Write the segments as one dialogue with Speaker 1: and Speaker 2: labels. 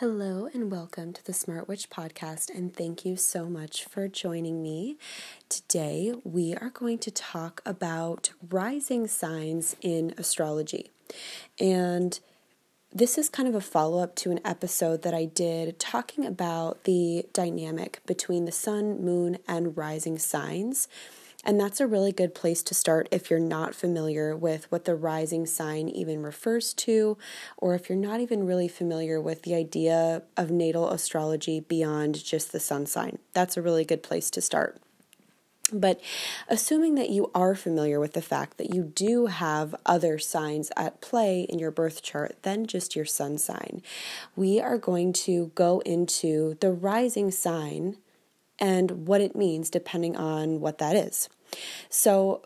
Speaker 1: Hello and welcome to the Smart Witch podcast, and thank you so much for joining me. Today, we are going to talk about rising signs in astrology. And this is kind of a follow up to an episode that I did talking about the dynamic between the sun, moon, and rising signs. And that's a really good place to start if you're not familiar with what the rising sign even refers to, or if you're not even really familiar with the idea of natal astrology beyond just the sun sign. That's a really good place to start. But assuming that you are familiar with the fact that you do have other signs at play in your birth chart than just your sun sign, we are going to go into the rising sign and what it means depending on what that is. So,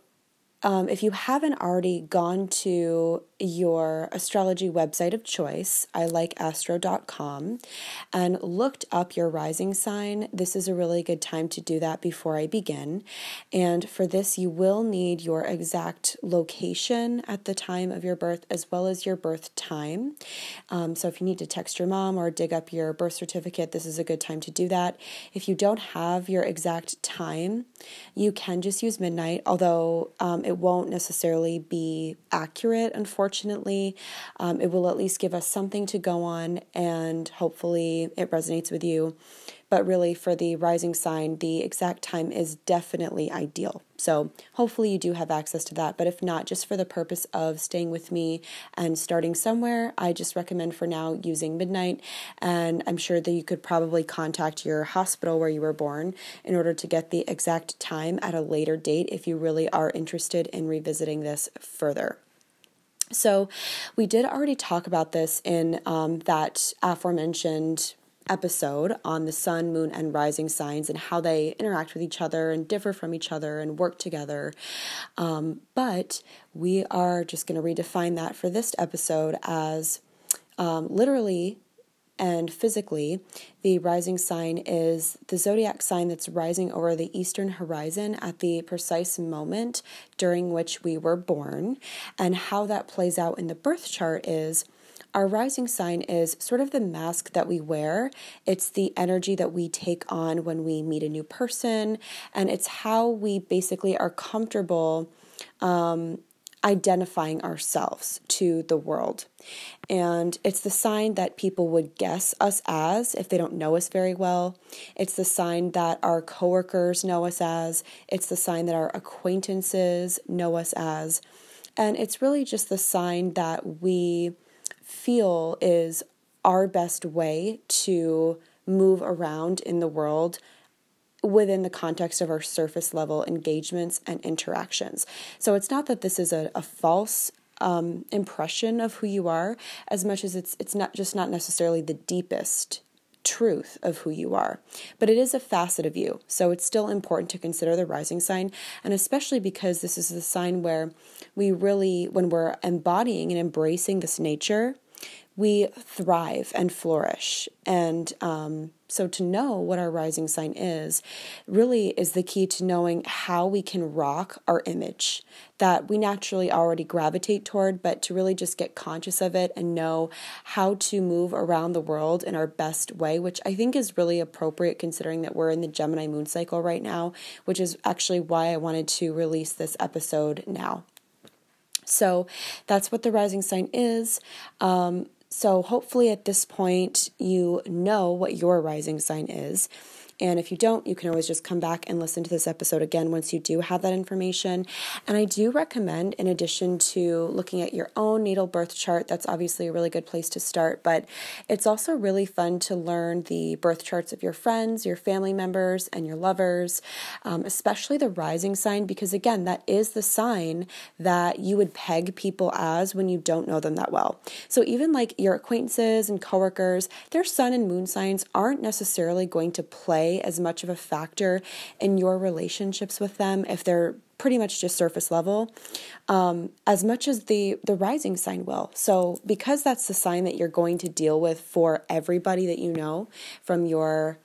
Speaker 1: um, if you haven't already gone to your astrology website of choice, I like astro.com, and looked up your rising sign, this is a really good time to do that before I begin. And for this, you will need your exact location at the time of your birth as well as your birth time. Um, so if you need to text your mom or dig up your birth certificate, this is a good time to do that. If you don't have your exact time, you can just use midnight, although um, it won't necessarily be accurate, unfortunately. Um, it will at least give us something to go on, and hopefully it resonates with you. But really, for the rising sign, the exact time is definitely ideal. So, hopefully, you do have access to that. But if not, just for the purpose of staying with me and starting somewhere, I just recommend for now using midnight. And I'm sure that you could probably contact your hospital where you were born in order to get the exact time at a later date if you really are interested in revisiting this further. So, we did already talk about this in um, that aforementioned episode on the sun, moon, and rising signs and how they interact with each other and differ from each other and work together. Um, but we are just going to redefine that for this episode as um, literally and physically, the rising sign is the zodiac sign that's rising over the eastern horizon at the precise moment during which we were born. And how that plays out in the birth chart is our rising sign is sort of the mask that we wear. It's the energy that we take on when we meet a new person, and it's how we basically are comfortable um, identifying ourselves to the world. And it's the sign that people would guess us as if they don't know us very well. It's the sign that our coworkers know us as. It's the sign that our acquaintances know us as. And it's really just the sign that we feel is our best way to move around in the world within the context of our surface level engagements and interactions. So it's not that this is a, a false um, impression of who you are, as much as it's it's not just not necessarily the deepest truth of who you are. But it is a facet of you. So it's still important to consider the rising sign, and especially because this is the sign where we really, when we're embodying and embracing this nature, we thrive and flourish. And um, so, to know what our rising sign is really is the key to knowing how we can rock our image that we naturally already gravitate toward, but to really just get conscious of it and know how to move around the world in our best way, which I think is really appropriate considering that we're in the Gemini moon cycle right now, which is actually why I wanted to release this episode now. So, that's what the rising sign is. Um, so, hopefully, at this point, you know what your rising sign is. And if you don't, you can always just come back and listen to this episode again once you do have that information. And I do recommend, in addition to looking at your own natal birth chart, that's obviously a really good place to start, but it's also really fun to learn the birth charts of your friends, your family members, and your lovers, um, especially the rising sign, because again, that is the sign that you would peg people as when you don't know them that well. So even like your acquaintances and coworkers, their sun and moon signs aren't necessarily going to play play as much of a factor in your relationships with them if they're pretty much just surface level um, as much as the the rising sign will. So because that's the sign that you're going to deal with for everybody that you know from your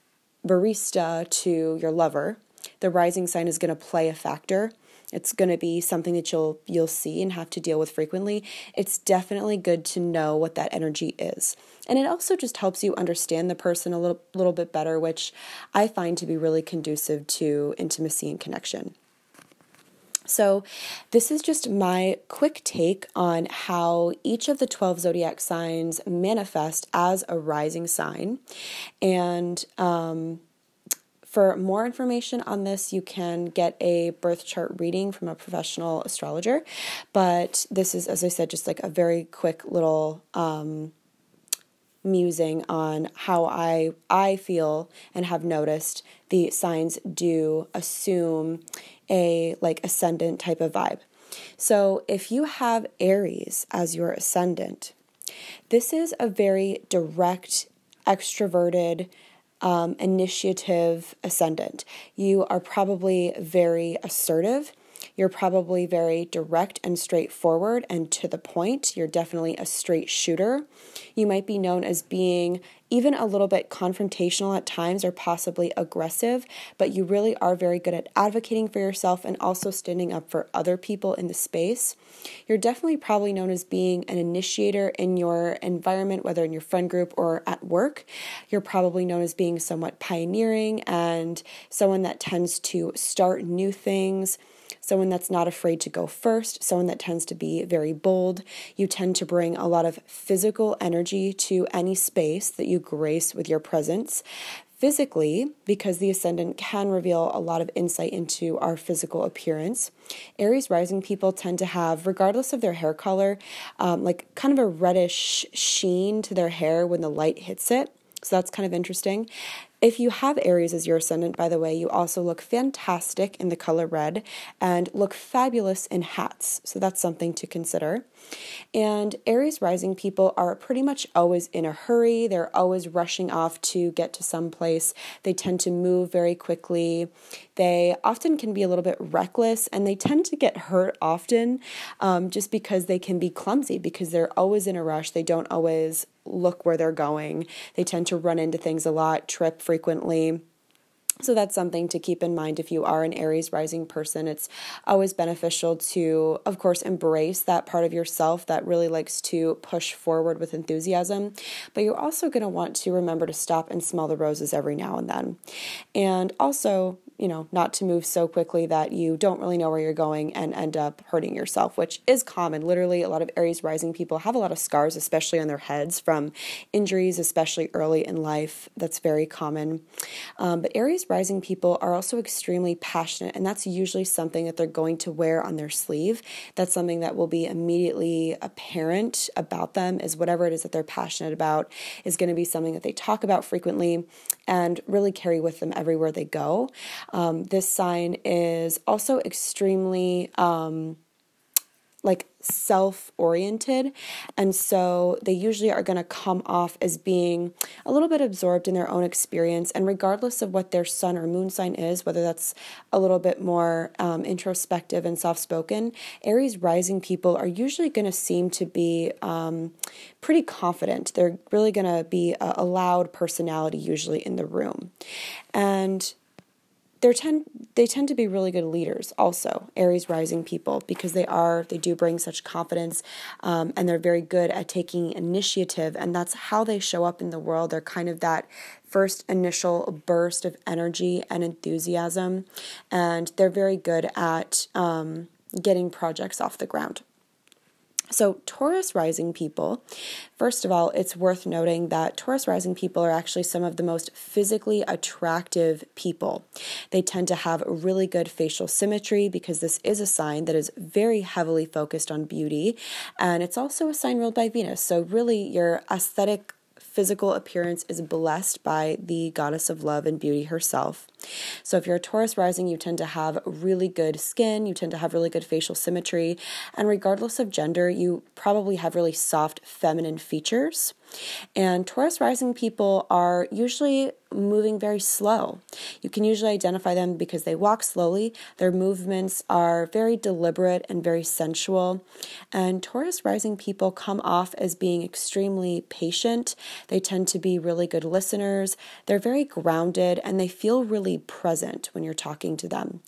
Speaker 1: barista to your lover the rising sign is going to play a factor it's going to be something that you'll you'll see and have to deal with frequently. It's definitely good to know what that energy is. And it also just helps you understand the person a little little bit better which i find to be really conducive to intimacy and connection. So, this is just my quick take on how each of the 12 zodiac signs manifest as a rising sign. And um, for more information on this, you can get a birth chart reading from a professional astrologer. But this is, as I said, just like a very quick little. Um, musing on how I I feel and have noticed the signs do assume a like ascendant type of vibe. So if you have Aries as your ascendant, this is a very direct, extroverted, um, initiative ascendant. You are probably very assertive you're probably very direct and straightforward and to the point. You're definitely a straight shooter. You might be known as being even a little bit confrontational at times or possibly aggressive, but you really are very good at advocating for yourself and also standing up for other people in the space. You're definitely probably known as being an initiator in your environment, whether in your friend group or at work. You're probably known as being somewhat pioneering and someone that tends to start new things someone that's not afraid to go first, someone that tends to be very bold. You tend to bring a lot of physical energy to any space that you grace with your presence. Physically, because the ascendant can reveal a lot of insight into our physical appearance. Aries rising people tend to have, regardless of their hair color, um, like kind of a reddish sheen to their hair when the light hits it. So that's kind of interesting. If you have Aries as your ascendant, by the way, you also look fantastic in the color red and look fabulous in hats. So that's something to consider. And Aries rising people are pretty much always in a hurry. They're always rushing off to get to some place. They tend to move very quickly. They often can be a little bit reckless and they tend to get hurt often um, just because they can be clumsy because they're always in a rush. They don't always look where they're going. They tend to run into things a lot, trip frequently. So that's something to keep in mind if you are an Aries rising person. It's always beneficial to, of course, embrace that part of yourself that really likes to push forward with enthusiasm. But you're also going to want to remember to stop and smell the roses every now and then. And also, you know, not to move so quickly that you don't really know where you're going and end up hurting yourself, which is common. Literally, a lot of Aries rising people have a lot of scars, especially on their heads from injuries, especially early in life. That's very common. Um, but Aries rising people are also extremely passionate, and that's usually something that they're going to wear on their sleeve. That's something that will be immediately apparent about them, is whatever it is that they're passionate about is going to be something that they talk about frequently and really carry with them everywhere they go. Um, this sign is also extremely um, like self oriented. And so they usually are going to come off as being a little bit absorbed in their own experience. And regardless of what their sun or moon sign is, whether that's a little bit more um, introspective and soft spoken, Aries rising people are usually going to seem to be um, pretty confident. They're really going to be a, a loud personality, usually in the room. And they tend they tend to be really good leaders also aries rising people because they are they do bring such confidence um, and they're very good at taking initiative and that's how they show up in the world. They're kind of that first initial burst of energy and enthusiasm and they're very good at um, getting projects off the ground so, Taurus rising people, first of all, it's worth noting that Taurus rising people are actually some of the most physically attractive people. They tend to have really good facial symmetry because this is a sign that is very heavily focused on beauty. And it's also a sign ruled by Venus. So, really, your aesthetic physical appearance is blessed by the goddess of love and beauty herself. So, if you're a Taurus rising, you tend to have really good skin, you tend to have really good facial symmetry, and regardless of gender, you probably have really soft feminine features. And Taurus rising people are usually moving very slow. You can usually identify them because they walk slowly. Their movements are very deliberate and very sensual. And Taurus rising people come off as being extremely patient. They tend to be really good listeners. They're very grounded and they feel really present when you're talking to them.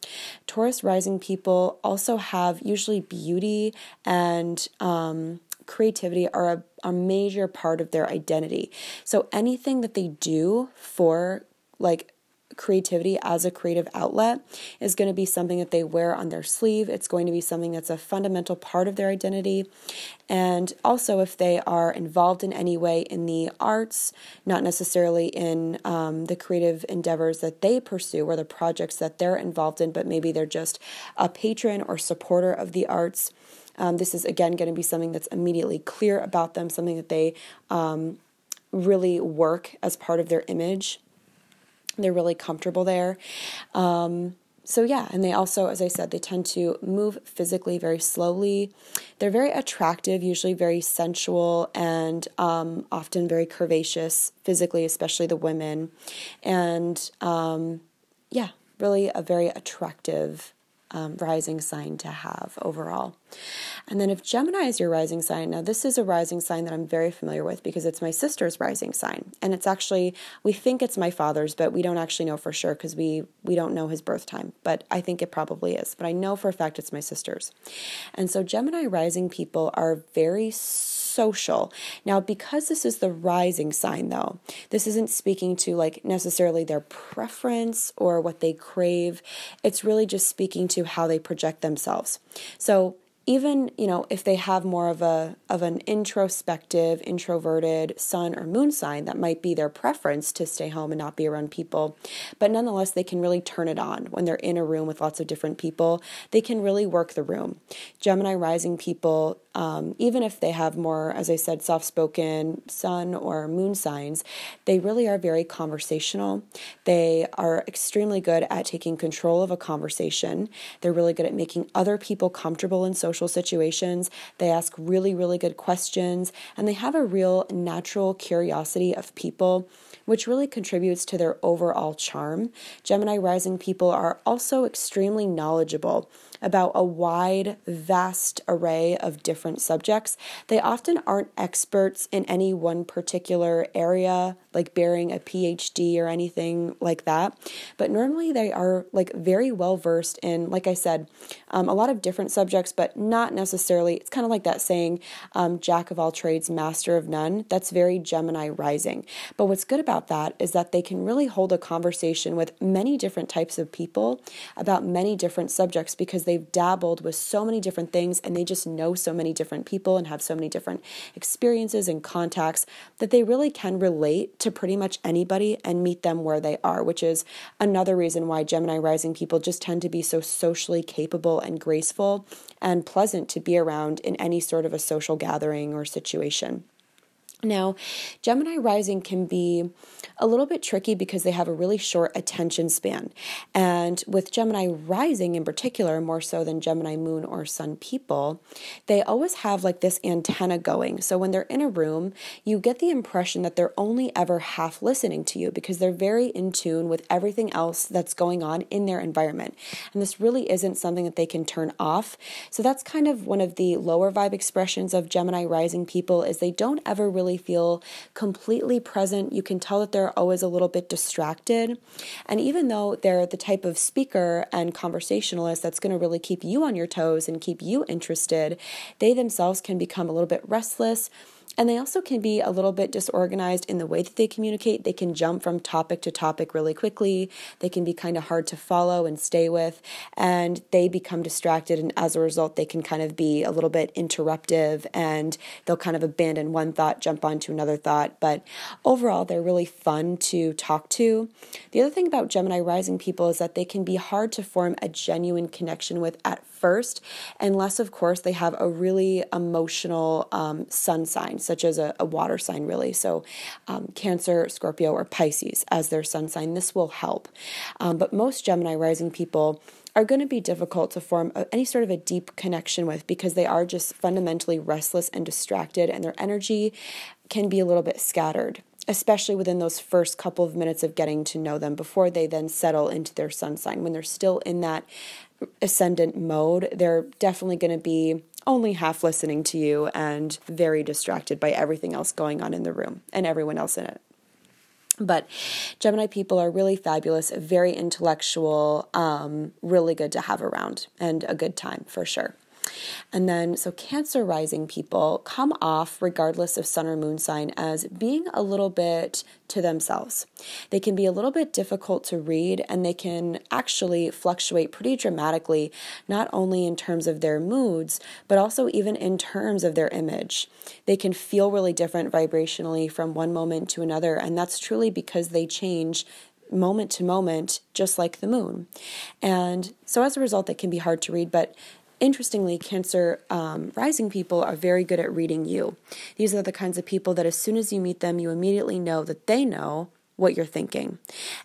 Speaker 1: Taurus rising people also have usually beauty and um, creativity are a, a major part of their identity. So anything that they do for like creativity as a creative outlet is going to be something that they wear on their sleeve. It's going to be something that's a fundamental part of their identity. And also, if they are involved in any way in the arts, not necessarily in um, the creative endeavors that they pursue or the projects that they're involved in, but maybe they're just a patron or supporter of the arts. Um, this is again going to be something that's immediately clear about them, something that they um, really work as part of their image. They're really comfortable there. Um, so, yeah, and they also, as I said, they tend to move physically very slowly. They're very attractive, usually very sensual, and um, often very curvaceous physically, especially the women. And um, yeah, really a very attractive um, rising sign to have overall. And then if Gemini is your rising sign, now this is a rising sign that I'm very familiar with because it's my sister's rising sign. And it's actually, we think it's my father's, but we don't actually know for sure because we, we don't know his birth time. But I think it probably is. But I know for a fact it's my sister's. And so Gemini rising people are very social. Now, because this is the rising sign, though, this isn't speaking to like necessarily their preference or what they crave. It's really just speaking to how they project themselves. So, even you know if they have more of a of an introspective introverted sun or moon sign that might be their preference to stay home and not be around people. But nonetheless they can really turn it on. When they're in a room with lots of different people they can really work the room. Gemini rising people um, even if they have more as i said soft spoken sun or moon signs they really are very conversational. They are extremely good at taking control of a conversation. They're really good at making other people comfortable in social social situations. They ask really, really good questions, and they have a real natural curiosity of people, which really contributes to their overall charm. Gemini rising people are also extremely knowledgeable about a wide, vast array of different subjects. They often aren't experts in any one particular area, like bearing a PhD or anything like that, but normally they are like very well versed in, like I said, um, a lot of different subjects, but not necessarily. It's kind of like that saying, um, jack of all trades, master of none. That's very Gemini rising. But what's good about that is that they can really hold a conversation with many different types of people about many different subjects because they've dabbled with so many different things and they just know so many different people and have so many different experiences and contacts that they really can relate to pretty much anybody and meet them where they are, which is another reason why Gemini rising people just tend to be so socially capable and graceful and pleasant to be around in any sort of a social gathering or situation. Now, Gemini rising can be a little bit tricky because they have a really short attention span. And with Gemini rising in particular, more so than Gemini moon or sun people, they always have like this antenna going. So when they're in a room, you get the impression that they're only ever half listening to you because they're very in tune with everything else that's going on in their environment. And this really isn't something that they can turn off. So that's kind of one of the lower vibe expressions of Gemini rising people is they don't ever really really feel completely present. You can tell that they're always a little bit distracted. And even though they're the type of speaker and conversationalist that's going to really keep you on your toes and keep you interested, they themselves can become a little bit restless and they also can be a little bit disorganized in the way that they communicate. They can jump from topic to topic really quickly. They can be kind of hard to follow and stay with. And they become distracted. And as a result, they can kind of be a little bit interruptive and they'll kind of abandon one thought, jump onto another thought. But overall, they're really fun to talk to. The other thing about Gemini rising people is that they can be hard to form a genuine connection with at first, unless, of course, they have a really emotional um, sun sign, such as a, a, water sign, really. So, um, Cancer, Scorpio, or Pisces as their sun sign. This will help. Um, but most Gemini rising people are going to be difficult to form any sort of a deep connection with because they are just fundamentally restless and distracted, and their energy can be a little bit scattered especially within those first couple of minutes of getting to know them before they then settle into their sun sign. When they're still in that ascendant mode, they're definitely going to be only half listening to you and very distracted by everything else going on in the room and everyone else in it. But Gemini people are really fabulous, very intellectual, um, really good to have around, and a good time for sure. And then, so Cancer rising people come off, regardless of sun or moon sign, as being a little bit to themselves. They can be a little bit difficult to read and they can actually fluctuate pretty dramatically, not only in terms of their moods, but also even in terms of their image. They can feel really different vibrationally from one moment to another, and that's truly because they change moment to moment, just like the moon. And so as a result, it can be hard to read, but Interestingly, Cancer um, rising people are very good at reading you. These are the kinds of people that as soon as you meet them, you immediately know that they know what you're thinking.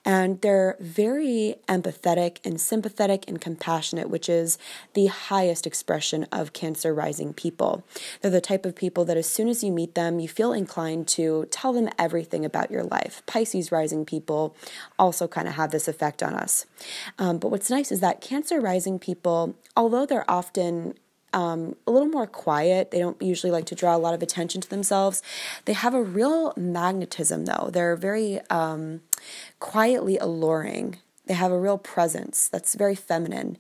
Speaker 1: And they're very empathetic and sympathetic and compassionate, which is the highest expression of Cancer rising people. They're the type of people that as soon as you meet them, you feel inclined to tell them everything about your life. Pisces rising people also kind of have this effect on us. Um, but what's nice is that Cancer rising people, although they're often um, a little more quiet. They don't usually like to draw a lot of attention to themselves. They have a real magnetism, though. They're very um, quietly alluring they have a real presence that's very feminine.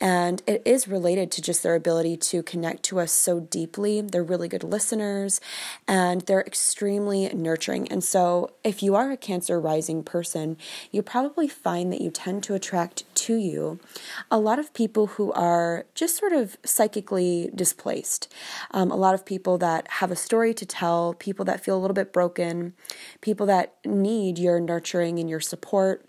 Speaker 1: And it is related to just their ability to connect to us so deeply. They're really good listeners and they're extremely nurturing. And so, if you are a Cancer rising person, you probably find that you tend to attract to you a lot of people who are just sort of psychically displaced. Um, a lot of people that have a story to tell, people that feel a little bit broken, people that need your nurturing and your support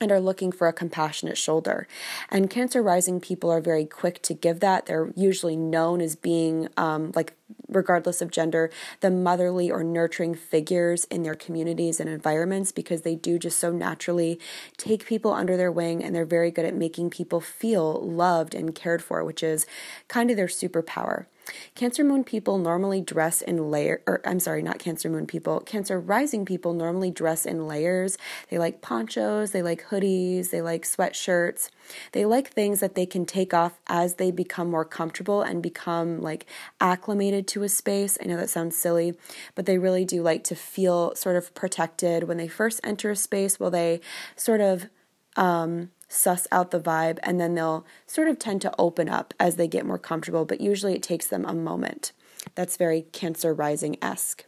Speaker 1: and are looking for a compassionate shoulder. And Cancer rising people are very quick to give that. They're usually known as being, um, like, regardless of gender, the motherly or nurturing figures in their communities and environments because they do just so naturally take people under their wing and they're very good at making people feel loved and cared for, which is kind of their superpower. Cancer moon people normally dress in layer or I'm sorry, not Cancer moon people. Cancer rising people normally dress in layers. They like ponchos, they like hoodies, they like sweatshirts. They like things that they can take off as they become more comfortable and become like acclimated to a space. I know that sounds silly, but they really do like to feel sort of protected when they first enter a space. Will they sort of um, suss out the vibe, and then they'll sort of tend to open up as they get more comfortable, but usually it takes them a moment. That's very Cancer rising esque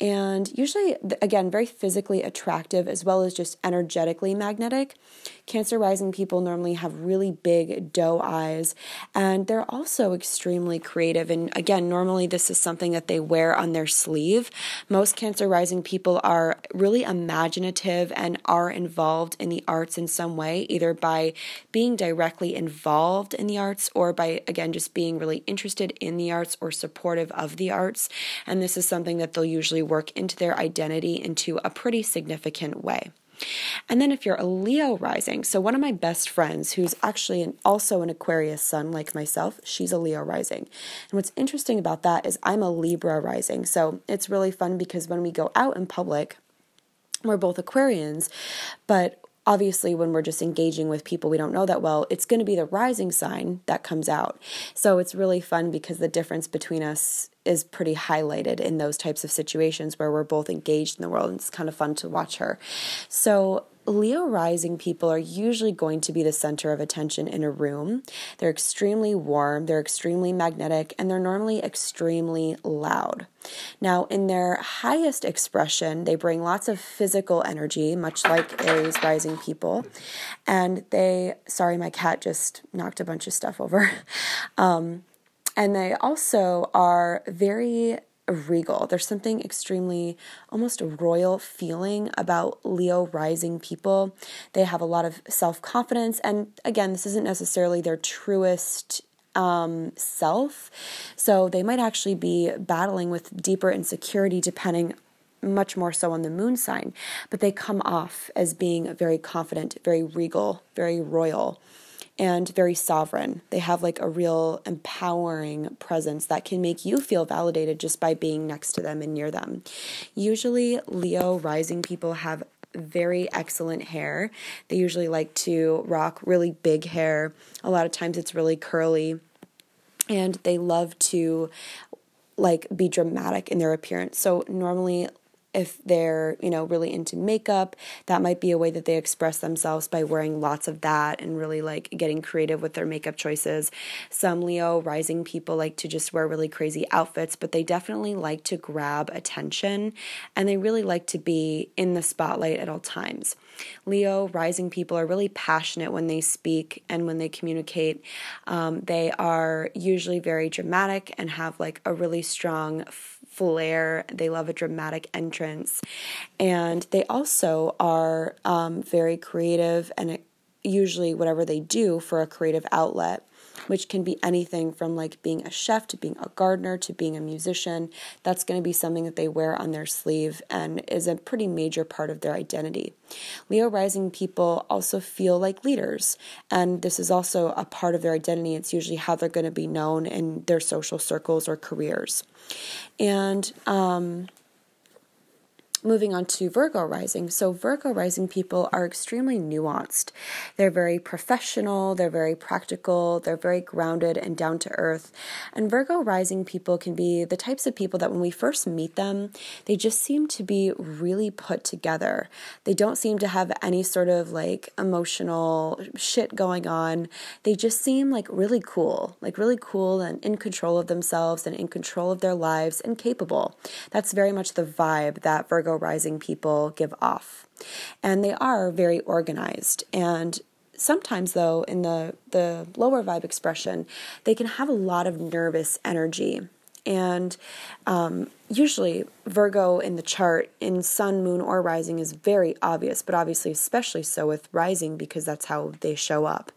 Speaker 1: and usually, again, very physically attractive as well as just energetically magnetic. Cancer rising people normally have really big doe eyes, and they're also extremely creative. And again, normally this is something that they wear on their sleeve. Most Cancer rising people are really imaginative and are involved in the arts in some way, either by being directly involved in the arts or by, again, just being really interested in the arts or supportive of the arts. And this is something that they'll usually work into their identity into a pretty significant way. And then if you're a Leo rising, so one of my best friends who's actually an, also an Aquarius sun like myself, she's a Leo rising. And what's interesting about that is I'm a Libra rising. So it's really fun because when we go out in public, we're both Aquarians, but obviously when we're just engaging with people we don't know that well it's going to be the rising sign that comes out so it's really fun because the difference between us is pretty highlighted in those types of situations where we're both engaged in the world and it's kind of fun to watch her so Leo rising people are usually going to be the center of attention in a room. They're extremely warm, they're extremely magnetic, and they're normally extremely loud. Now, in their highest expression, they bring lots of physical energy, much like Aries rising people. And they, sorry, my cat just knocked a bunch of stuff over. Um, and they also are very regal. There's something extremely almost royal feeling about Leo rising people. They have a lot of self confidence. And again, this isn't necessarily their truest um, self. So they might actually be battling with deeper insecurity depending much more so on the moon sign. But they come off as being very confident, very regal, very royal. And very sovereign. They have like a real empowering presence that can make you feel validated just by being next to them and near them. Usually, Leo rising people have very excellent hair. They usually like to rock really big hair. A lot of times it's really curly. And they love to like be dramatic in their appearance. So normally if they're, you know, really into makeup, that might be a way that they express themselves by wearing lots of that and really like getting creative with their makeup choices. Some Leo rising people like to just wear really crazy outfits, but they definitely like to grab attention and they really like to be in the spotlight at all times. Leo rising people are really passionate when they speak and when they communicate. Um, they are usually very dramatic and have like a really strong flair. They love a dramatic entrance. And they also are um, very creative and usually whatever they do for a creative outlet which can be anything from like being a chef to being a gardener to being a musician. That's going to be something that they wear on their sleeve and is a pretty major part of their identity. Leo rising people also feel like leaders, and this is also a part of their identity. It's usually how they're going to be known in their social circles or careers. And, um, moving on to Virgo rising. So, Virgo rising people are extremely nuanced. They're very professional, they're very practical, they're very grounded and down to earth. And Virgo rising people can be the types of people that when we first meet them, they just seem to be really put together. They don't seem to have any sort of like emotional shit going on. They just seem like really cool, like really cool and in control of themselves and in control of their lives and capable. That's very much the vibe that Virgo rising people give off. And they are very organized. And sometimes though in the the lower vibe expression, they can have a lot of nervous energy and um, usually, Virgo in the chart, in sun, moon, or rising, is very obvious, but obviously, especially so with rising because that's how they show up.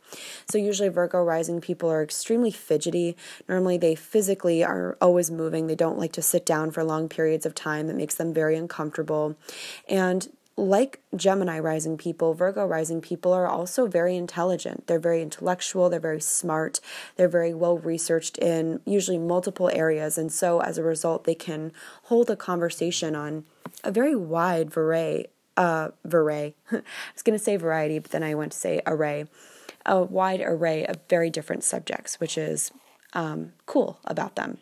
Speaker 1: So, usually, Virgo rising people are extremely fidgety. Normally, they physically are always moving. They don't like to sit down for long periods of time. It makes them very uncomfortable. And like Gemini rising people, Virgo rising people are also very intelligent. They're very intellectual, they're very smart, they're very well researched in usually multiple areas. And so as a result, they can hold a conversation on a very wide array. Uh, array. I was going to say variety, but then I went to say array. A wide array of very different subjects, which is um, cool about them.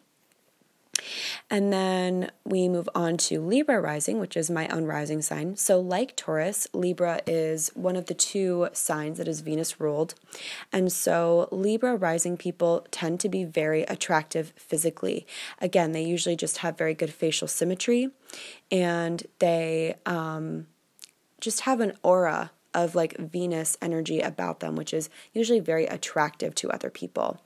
Speaker 1: And then we move on to Libra rising, which is my own rising sign. So, like Taurus, Libra is one of the two signs that is Venus ruled. And so, Libra rising people tend to be very attractive physically. Again, they usually just have very good facial symmetry and they um, just have an aura of like Venus energy about them, which is usually very attractive to other people.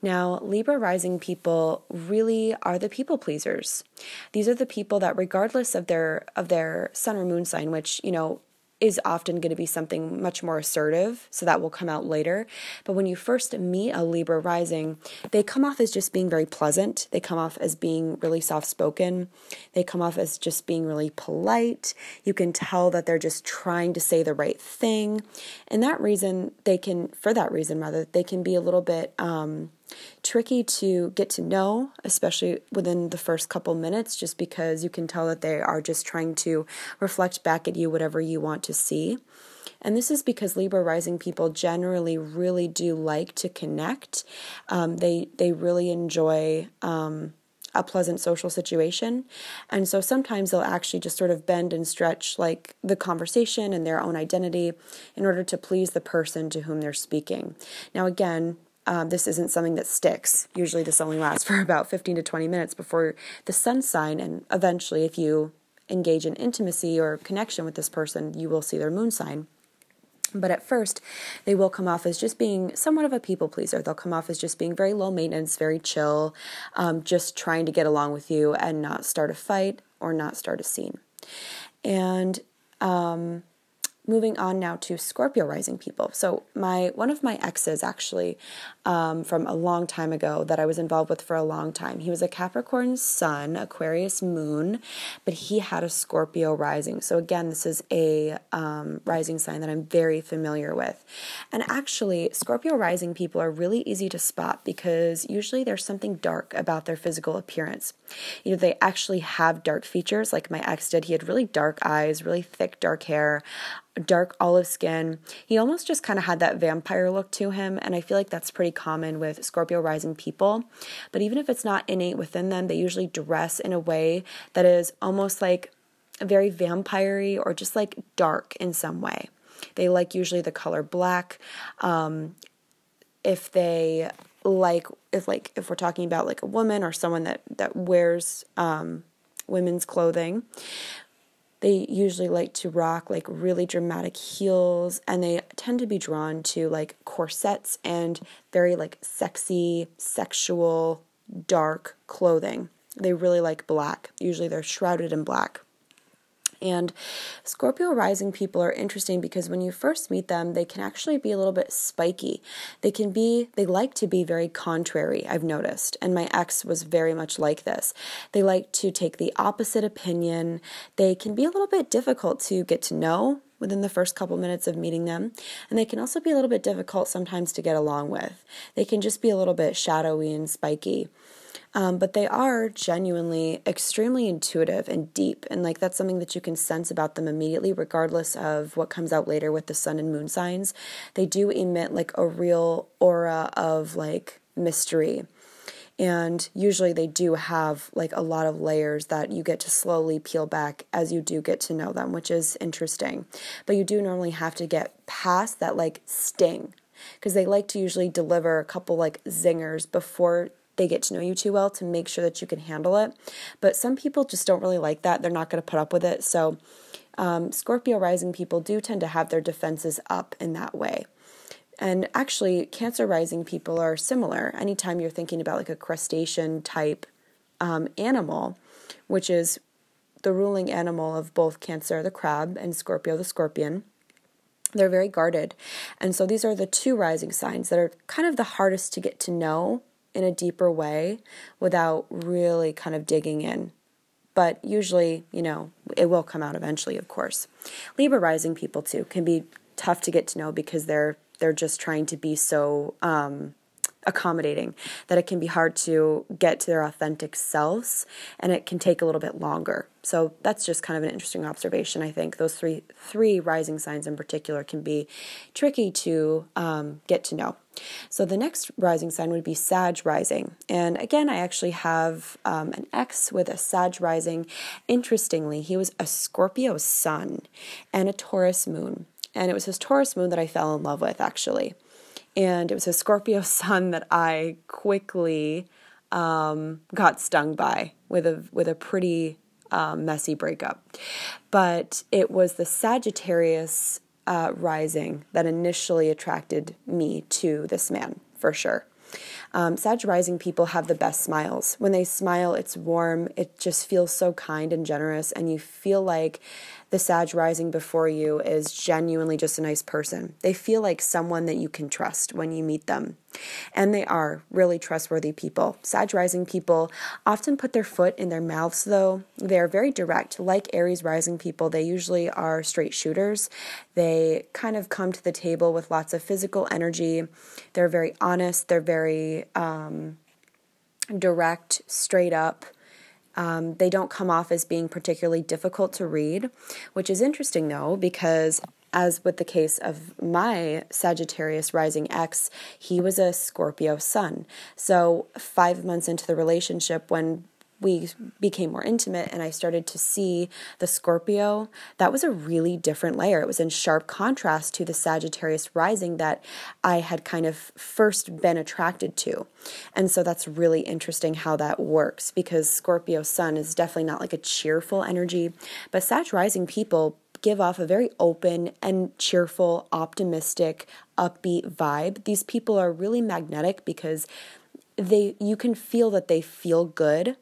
Speaker 1: Now, Libra rising people really are the people pleasers. These are the people that regardless of their of their sun or moon sign, which, you know, is often going to be something much more assertive, so that will come out later. But when you first meet a Libra rising, they come off as just being very pleasant. They come off as being really soft spoken. They come off as just being really polite. You can tell that they're just trying to say the right thing. And that reason, they can, for that reason rather, they can be a little bit, um, tricky to get to know, especially within the first couple minutes, just because you can tell that they are just trying to reflect back at you whatever you want to see. And this is because Libra rising people generally really do like to connect. Um, they they really enjoy um, a pleasant social situation, and so sometimes they'll actually just sort of bend and stretch like the conversation and their own identity in order to please the person to whom they're speaking. Now, again, um, this isn't something that sticks. Usually, this only lasts for about 15 to 20 minutes before the sun sign, and eventually, if you engage in intimacy or connection with this person, you will see their moon sign. But at first, they will come off as just being somewhat of a people pleaser. They'll come off as just being very low maintenance, very chill, um, just trying to get along with you and not start a fight or not start a scene. And um, moving on now to Scorpio rising people. So my one of my exes actually um, from a long time ago that I was involved with for a long time. He was a Capricorn Sun, Aquarius Moon, but he had a Scorpio rising. So again, this is a um, rising sign that I'm very familiar with. And actually, Scorpio rising people are really easy to spot because usually there's something dark about their physical appearance. You know, they actually have dark features, like my ex did. He had really dark eyes, really thick dark hair dark olive skin. He almost just kind of had that vampire look to him, and I feel like that's pretty common with Scorpio rising people. But even if it's not innate within them, they usually dress in a way that is almost like very vampire or just like dark in some way. They like usually the color black. Um, if they like if like if we're talking about like a woman or someone that that wears um, women's clothing they usually like to rock like really dramatic heels and they tend to be drawn to like corsets and very like sexy, sexual, dark clothing. They really like black. Usually they're shrouded in black. And Scorpio rising people are interesting because when you first meet them, they can actually be a little bit spiky. They can be, they like to be very contrary, I've noticed. And my ex was very much like this. They like to take the opposite opinion. They can be a little bit difficult to get to know within the first couple minutes of meeting them. And they can also be a little bit difficult sometimes to get along with. They can just be a little bit shadowy and spiky. Um, but they are genuinely extremely intuitive and deep. And like that's something that you can sense about them immediately, regardless of what comes out later with the sun and moon signs. They do emit like a real aura of like mystery. And usually they do have like a lot of layers that you get to slowly peel back as you do get to know them, which is interesting. But you do normally have to get past that like sting because they like to usually deliver a couple like zingers before they get to know you too well to make sure that you can handle it. But some people just don't really like that. They're not going to put up with it. So, um, Scorpio rising people do tend to have their defenses up in that way. And actually, Cancer rising people are similar. Anytime you're thinking about like a crustacean type um, animal, which is the ruling animal of both Cancer, the crab, and Scorpio, the scorpion, they're very guarded. And so these are the two rising signs that are kind of the hardest to get to know in a deeper way without really kind of digging in. But usually, you know, it will come out eventually, of course. Libra rising people too can be tough to get to know because they're they're just trying to be so um, accommodating that it can be hard to get to their authentic selves and it can take a little bit longer. So that's just kind of an interesting observation. I think those three three rising signs in particular can be tricky to um, get to know. So the next rising sign would be Sag rising, and again, I actually have um, an ex with a Sag rising. Interestingly, he was a Scorpio sun and a Taurus moon, and it was his Taurus moon that I fell in love with actually and it was a Scorpio sun that I quickly um, got stung by with a with a pretty um, messy breakup. But it was the Sagittarius uh, rising that initially attracted me to this man for sure. Um, Sag rising people have the best smiles. When they smile, it's warm. It just feels so kind and generous, and you feel like the Sag rising before you is genuinely just a nice person. They feel like someone that you can trust when you meet them. And they are really trustworthy people. Sag rising people often put their foot in their mouths, though. They are very direct. Like Aries rising people, they usually are straight shooters. They kind of come to the table with lots of physical energy. They're very honest. They're very um, direct, straight up. Um, they don't come off as being particularly difficult to read, which is interesting though, because as with the case of my Sagittarius rising ex, he was a Scorpio sun. So, five months into the relationship, when we became more intimate and I started to see the Scorpio, that was a really different layer. It was in sharp contrast to the Sagittarius rising that I had kind of first been attracted to. And so that's really interesting how that works because Scorpio sun is definitely not like a cheerful energy, but Sag rising people give off a very open and cheerful, optimistic, upbeat vibe. These people are really magnetic because they you can feel that they feel good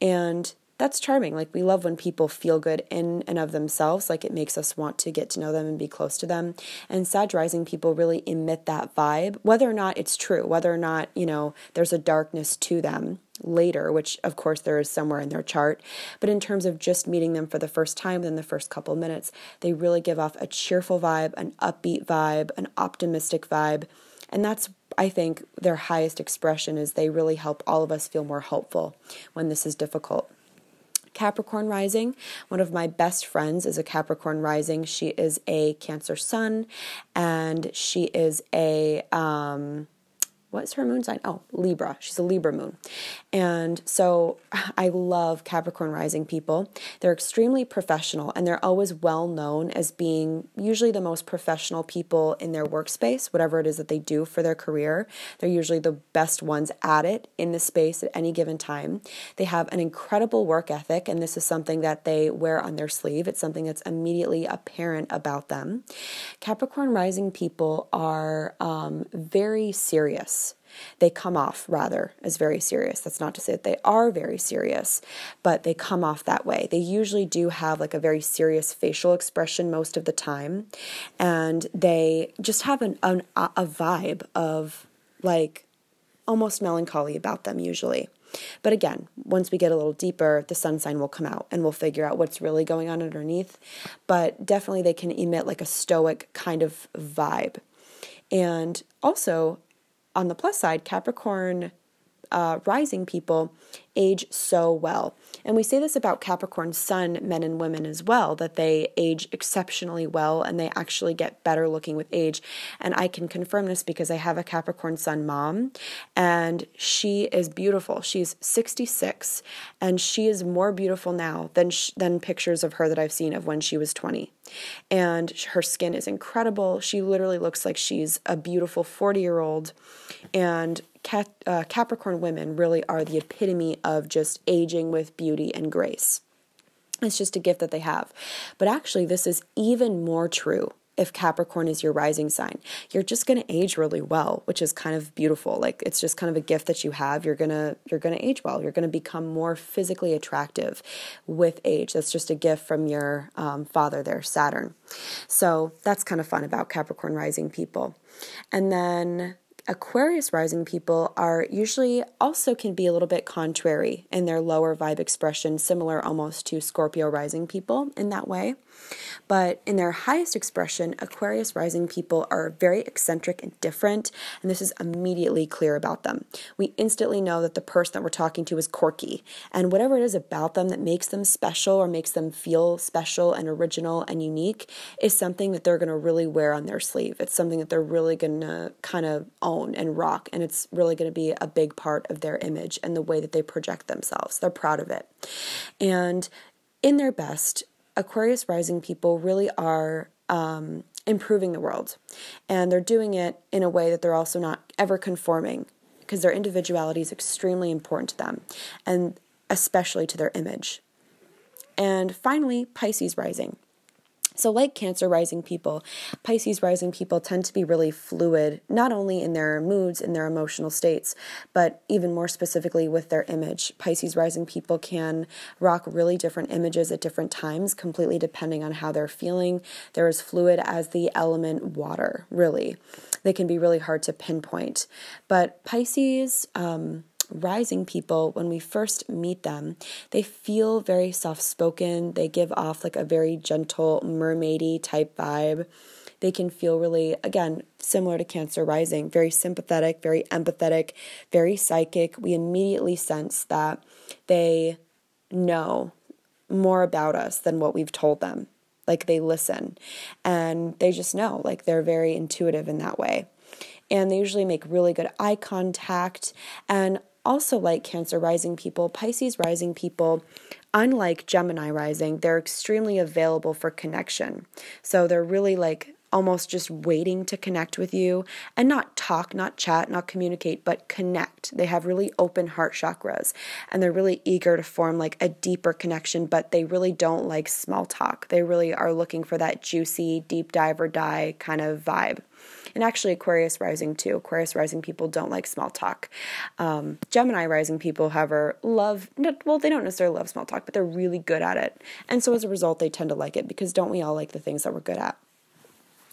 Speaker 1: and that's charming. Like we love when people feel good in and of themselves. Like it makes us want to get to know them and be close to them. And Sag rising people really emit that vibe, whether or not it's true, whether or not, you know, there's a darkness to them later, which of course there is somewhere in their chart. But in terms of just meeting them for the first time within the first couple minutes, they really give off a cheerful vibe, an upbeat vibe, an optimistic vibe. And that's I think their highest expression is they really help all of us feel more hopeful when this is difficult. Capricorn rising. One of my best friends is a Capricorn rising. She is a Cancer sun and she is a um, what's her moon sign? Oh, Libra. She's a Libra moon. And so I love Capricorn rising people. They're extremely professional and they're always well known as being usually the most professional people in their workspace, whatever it is that they do for their career. They're usually the best ones at it in the space at any given time. They have an incredible work ethic, and this is something that they wear on their sleeve. It's something that's immediately apparent about them. Capricorn rising people are um, very serious they come off rather as very serious. That's not to say that they are very serious, but they come off that way. They usually do have like a very serious facial expression most of the time, and they just have an, an a vibe of like almost melancholy about them usually. But again, once we get a little deeper, the sun sign will come out and we'll figure out what's really going on underneath. But definitely, they can emit like a stoic kind of vibe. And also, on the plus side, Capricorn uh, rising people age so well. And we say this about Capricorn sun men and women as well, that they age exceptionally well and they actually get better looking with age. And I can confirm this because I have a Capricorn sun mom and she is beautiful. She's 66 and she is more beautiful now than, sh- than pictures of her that I've seen of when she was 20. And her skin is incredible. She literally looks like she's a beautiful 40 year old. And uh, Capricorn women really are the epitome of just aging with beauty and grace. It's just a gift that they have. But actually, this is even more true if Capricorn is your rising sign. You're just going to age really well, which is kind of beautiful. Like it's just kind of a gift that you have. You're going to you're going to age well. You're going to become more physically attractive with age. That's just a gift from your um, father there, Saturn. So that's kind of fun about Capricorn rising people. And then Aquarius rising people are usually also can be a little bit contrary in their lower vibe expression, similar almost to Scorpio rising people in that way. But in their highest expression, Aquarius rising people are very eccentric and different, and this is immediately clear about them. We instantly know that the person that we're talking to is quirky, and whatever it is about them that makes them special or makes them feel special and original and unique is something that they're going to really wear on their sleeve. It's something that they're really going to kind of own and rock, and it's really going to be a big part of their image and the way that they project themselves. They're proud of it. And in their best, Aquarius rising people really are um, improving the world. And they're doing it in a way that they're also not ever conforming because their individuality is extremely important to them and especially to their image. And finally, Pisces rising. So, like Cancer rising people, Pisces rising people tend to be really fluid, not only in their moods and their emotional states, but even more specifically with their image. Pisces rising people can rock really different images at different times, completely depending on how they're feeling. They're as fluid as the element water, really. They can be really hard to pinpoint. But Pisces, um, rising people, when we first meet them, they feel very soft spoken. They give off like a very gentle, mermaidy type vibe. They can feel really, again, similar to Cancer rising, very sympathetic, very empathetic, very psychic. We immediately sense that they know more about us than what we've told them. Like they listen and they just know, like they're very intuitive in that way and they usually make really good eye contact. And also like Cancer rising people, Pisces rising people, unlike Gemini rising, they're extremely available for connection. So they're really like almost just waiting to connect with you and not talk, not chat, not communicate, but connect. They have really open heart chakras and they're really eager to form like a deeper connection, but they really don't like small talk. They really are looking for that juicy, deep dive or die kind of vibe. And actually, Aquarius rising too. Aquarius rising people don't like small talk. Um, Gemini rising people, however, love, well, they don't necessarily love small talk, but they're really good at it. And so as a result, they tend to like it because don't we all like the things that we're good at?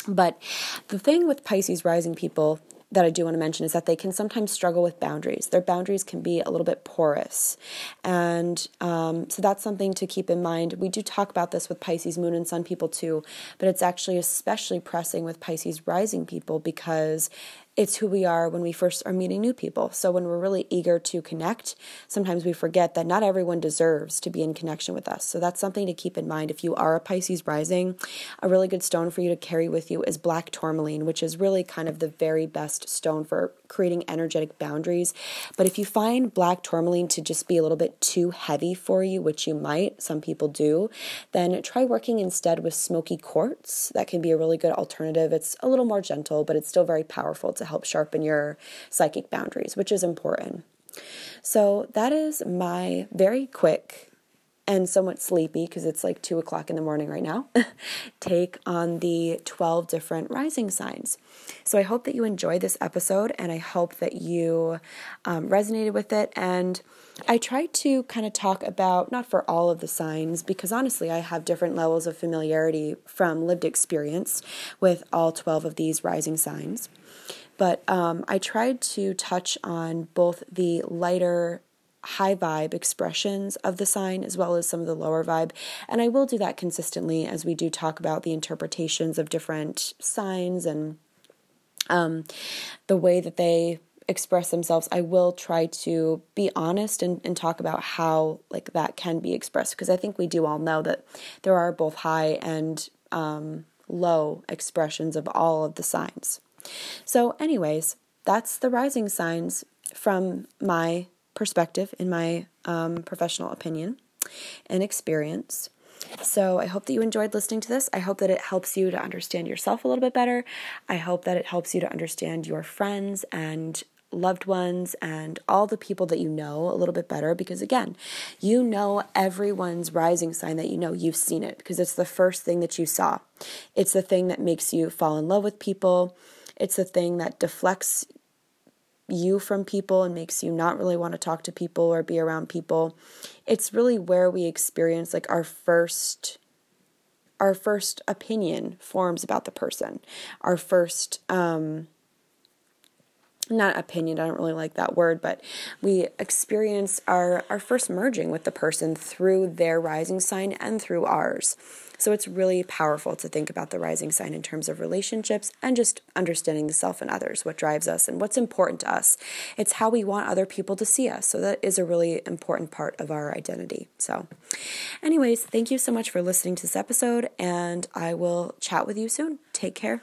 Speaker 1: But the thing with Pisces rising people that I do want to mention is that they can sometimes struggle with boundaries. Their boundaries can be a little bit porous. And um, so that's something to keep in mind. We do talk about this with Pisces, Moon, and Sun people too, but it's actually especially pressing with Pisces rising people because it's who we are when we first are meeting new people. So when we're really eager to connect, sometimes we forget that not everyone deserves to be in connection with us. So that's something to keep in mind. If you are a Pisces rising, a really good stone for you to carry with you is black tourmaline, which is really kind of the very best stone for creating energetic boundaries. But if you find black tourmaline to just be a little bit too heavy for you, which you might, some people do, then try working instead with smoky quartz. That can be a really good alternative. It's a little more gentle, but it's still very powerful to help sharpen your psychic boundaries, which is important. So, that is my very quick and somewhat sleepy because it's like two o'clock in the morning right now, take on the 12 different rising signs. So I hope that you enjoyed this episode and I hope that you um, resonated with it. And I tried to kind of talk about, not for all of the signs, because honestly, I have different levels of familiarity from lived experience with all 12 of these rising signs. But um, I tried to touch on both the lighter high vibe expressions of the sign as well as some of the lower vibe. And I will do that consistently as we do talk about the interpretations of different signs and um, the way that they express themselves. I will try to be honest and, and talk about how like that can be expressed because I think we do all know that there are both high and um, low expressions of all of the signs. So, anyways, that's the rising signs from my perspective, in my um, professional opinion and experience. So, I hope that you enjoyed listening to this. I hope that it helps you to understand yourself a little bit better. I hope that it helps you to understand your friends and loved ones and all the people that you know a little bit better because again, you know everyone's rising sign that you know. You've seen it because it's the first thing that you saw. It's the thing that makes you fall in love with people. It's the thing that deflects you from people and makes you not really want to talk to people or be around people. It's really where we experience like our first our first opinion forms about the person. Our first um not opinion, I don't really like that word, but we experience our, our first merging with the person through their rising sign and through ours. So it's really powerful to think about the rising sign in terms of relationships and just understanding the self and others, what drives us and what's important to us. It's how we want other people to see us. So that is a really important part of our identity. So, anyways, thank you so much for listening to this episode, and I will chat with you soon. Take care.